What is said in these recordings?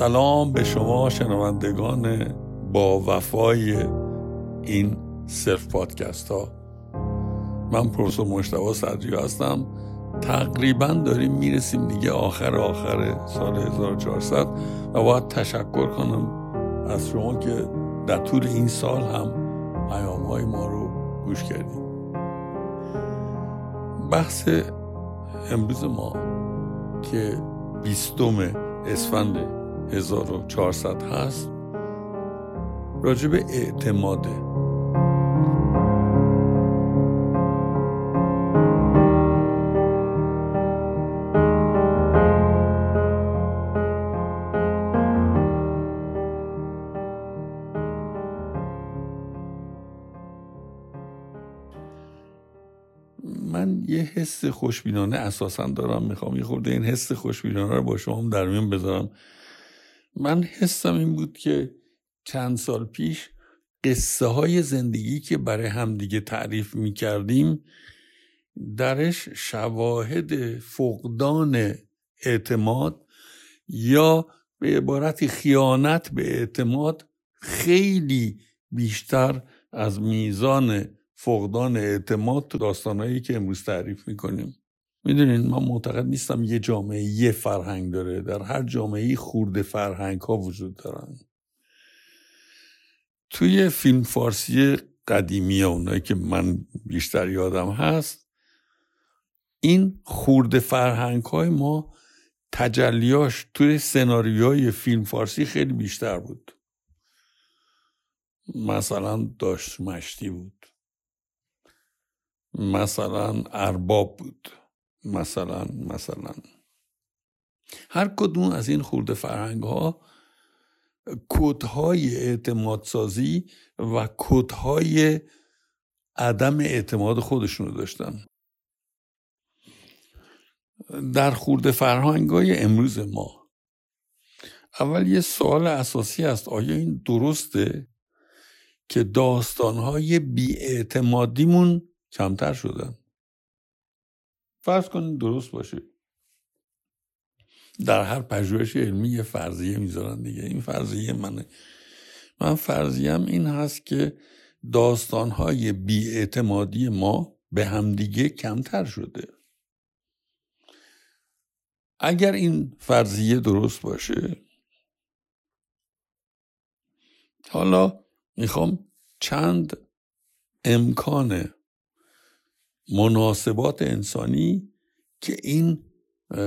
سلام به شما شنوندگان با وفای این صرف پادکست ها. من پروفسور مشتبه صدری هستم. تقریبا داریم می‌رسیم دیگه آخر آخر سال 1400 و باید تشکر کنم از شما که در طول این سال هم پیام های ما رو گوش کردیم. بحث امروز ما که بیستم اسفند 1400 هست. راجب اعتماده من یه حس خوشبینانه اساسا دارم می‌خوام یه خورده این حس خوشبینانه رو با شما در میون بذارم. من حسم این بود که چند سال پیش قصه های زندگی که برای همدیگه تعریف می‌کردیم درش شواهد فقدان اعتماد یا به عبارت خیانت به اعتماد خیلی بیشتر از میزان فقدان اعتماد تو داستانهایی که امروز تعریف می‌کنیم. می‌دونین من معتقد نیستم یه جامعه یه فرهنگ داره. در هر جامعه خورده فرهنگ ها وجود دارن. توی فیلم فارسی قدیمی اونایی که من بیشتر یادم هست این خورده فرهنگ های ما تجلیاش توی سناریوهای فیلم فارسی خیلی بیشتر بود. مثلا داشت مشتی بود. مثلا ارباب بود. مثلا مثلا. هر کدوم از این خورده فرهنگ ها کودهای اعتماد سازی و کودهای عدم اعتماد خودشون رو داشتن. در خورده فرهنگ های امروز ما. اول یه سوال اساسی است آیا این درسته که داستانهای بیاعتمادیمون کمتر شدن؟ فرض کنید درست باشه. در هر پژوهش علمی یه فرضیه می‌ذارن دیگه. این فرضیه منه. من فرضیم این هست که داستانهای بیاعتمادی ما به همدیگه کمتر شده. اگر این فرضیه درست باشه حالا می‌خوام چند امکان مناسبات انسانی که این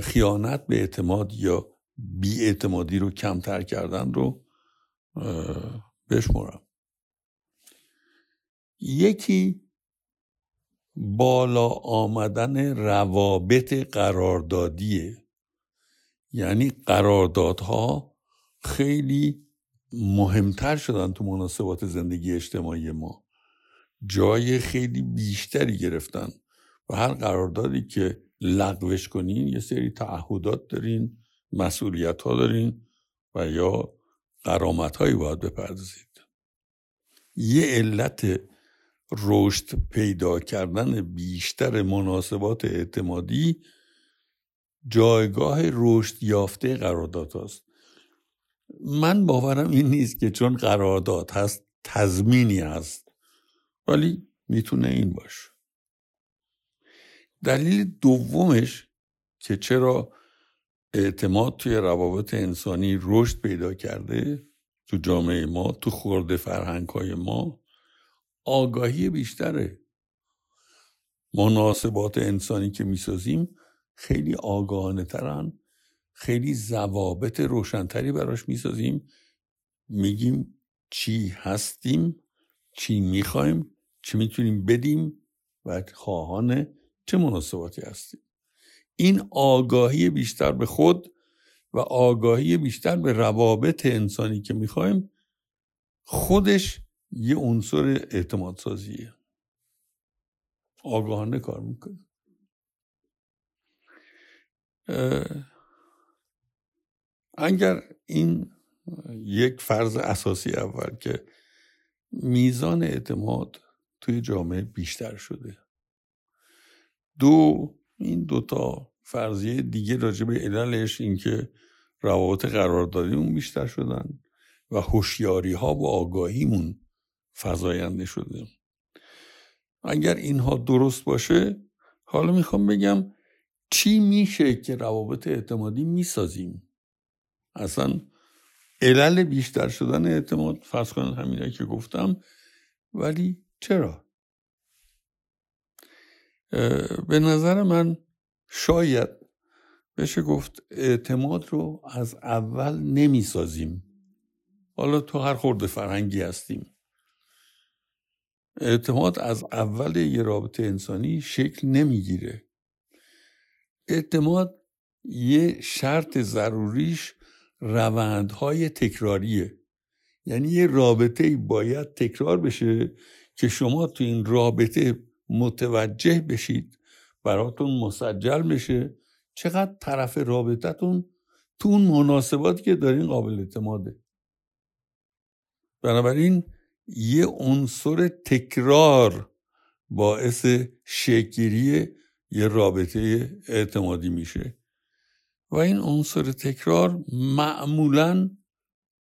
خیانت به اعتماد یا بیاعتمادی رو کمتر کردن رو بشمرم یکی بالا آمدن روابط قراردادیه. یعنی قراردادها خیلی مهمتر شدن تو مناسبات زندگی اجتماعی ما. جای خیلی بیشتری گرفتن و هر قراردادی که لغوش کنین یه سری تعهدات دارین مسئولیت ها دارین و یا قرامت هایی باید بپردازید. یه علت رشد پیدا کردن بیشتر مناسبات اعتمادی جایگاه رشد یافته قرارداد هست من باورم این نیست که چون قرارداد هست تضمینی هست. ولی می‌تونه این باشه. دلیل دومش که چرا اعتماد توی روابط انسانی رشد پیدا کرده تو جامعه ما تو خورده فرهنگ های ما آگاهی بیشتره. مناسبات انسانی که می‌سازیم خیلی آگاهانه ترن خیلی ضوابط روشنتری براش می‌سازیم. میگیم چی هستیم چی می‌خوایم چی می‌تونیم بدیم و خواهان چه مناسباتی هستیم. این آگاهی بیشتر به خود و آگاهی بیشتر به روابط انسانی که می‌خوایم خودش یه عنصر اعتماد سازیه آگاهانه کار می‌کنه اگر این یک فرض اساسی اول که میزان اعتماد توی جامعه بیشتر شده. دو این دوتا فرضیه دیگه راجع به عللش این که روابط قراردادیمون بیشتر شدن و هوشیاری ها و آگاهیمون فضاینده شده. اگر اینها درست باشه حالا می‌خوام بگم چی میشه که روابط اعتمادی می‌سازیم؟ اصلا علل بیشتر شدن اعتماد فرض کنید همینایی که گفتم ولی چرا؟ به نظر من شاید بشه گفت اعتماد رو از اول نمی‌سازیم. حالا تو هر خورده فرهنگی هستیم. اعتماد از اول یه رابطه انسانی شکل نمی‌گیره. اعتماد یه شرط ضروریش روندهای تکراریه. یعنی یه رابطه باید تکرار بشه که شما تو این رابطه متوجه بشید براتون مسجل بشه چقدر طرف رابطتون تو اون مناسباتی که دارین قابل اعتماده. بنابراین یه عنصر تکرار باعث شکلی یه رابطه اعتمادی میشه. و این عنصر تکرار معمولا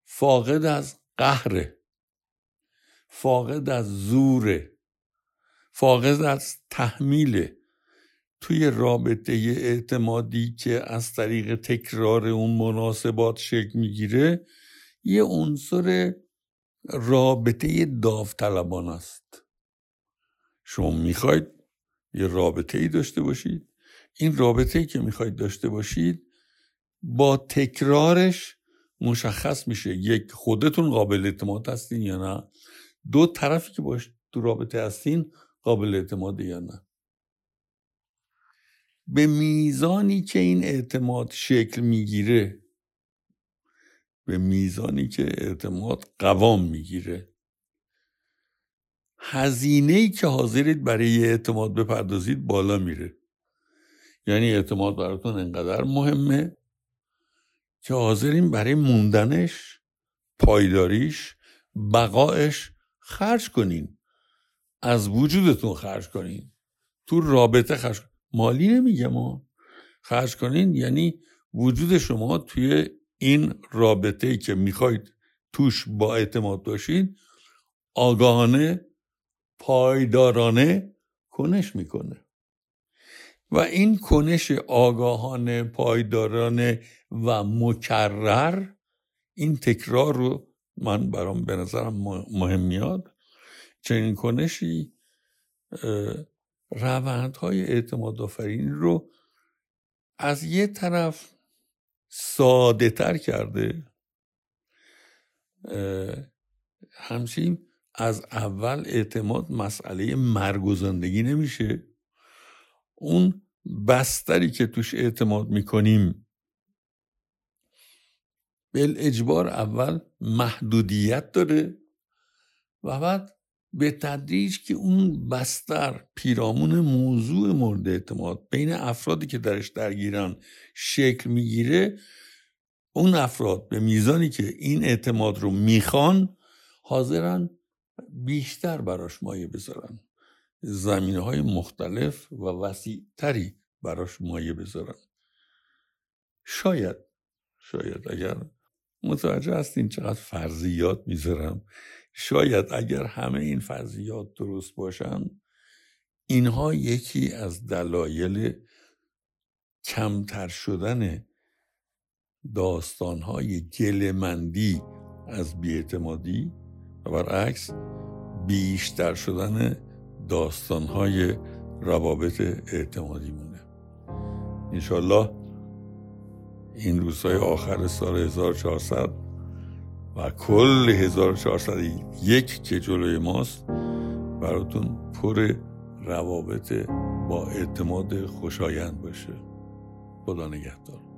فاقد از قهره فاقد از زوره فاقد از تحمیله. توی رابطه اعتمادی که از طریق تکرار اون مناسبات شکل می‌گیره یه عنصر رابطه داوطلبان است. شما می‌خواید یه رابطه ای داشته باشید. این رابطه ای که می‌خواید داشته باشید با تکرارش مشخص میشه یک خودتون قابل اعتماد هستین یا نه. دو طرفی که باش تو رابطه هستین قابل اعتماد یا نه. به میزانی که این اعتماد شکل می‌گیره به میزانی که اعتماد قوام می‌گیره هزینه ای که حاضرید برای اعتماد بپردازید بالا میره. یعنی اعتماد براتون انقدر مهمه که حاضرین برای موندنش پایداریش بقایش خرج کنین. از وجودتون خرج کنین. تو رابطه خرج مالی نمیگه ما. خرج کنین یعنی وجود شما توی این رابطه که می‌خواید توش با اعتماد باشید آگاهانه پایدارانه کنش می‌کنه. و این کنش آگاهانه پایدارانه و مکرر این تکرار رو من برام به نظرم مهم میاد. چنین کنشی روندهای اعتماد آفرین رو از یه طرف ساده تر کرده همچنین از اول اعتماد مسئله مرگ و زندگی نمیشه. اون بستری که توش اعتماد می‌کنیم بل اجبار اول محدودیت داره و بعد به تدریج که اون بستر پیرامون موضوع مورد اعتماد بین افرادی که درش درگیرن شکل می‌گیره اون افراد به میزانی که این اعتماد رو می‌خوان حاضرن بیشتر براش مایه بذارن. زمینه های مختلف و وسیع تری براش مایه بذارن. شاید شاید اگر متوجه هستین چقدر فرضیات می‌ذارم. شاید اگر همه این فرضیات درست باشن اینها یکی از دلایل کمتر شدن داستانهای گلمندی از بیاعتمادی و برعکس بیشتر شدن داستانهای روابط اعتمادی مونه. انشالله این روزهای آخر سال 1400 و کل 1401 که جلوی ماست براتون پر روابط با اعتماد خوشایند باشه. خدا نگهدار.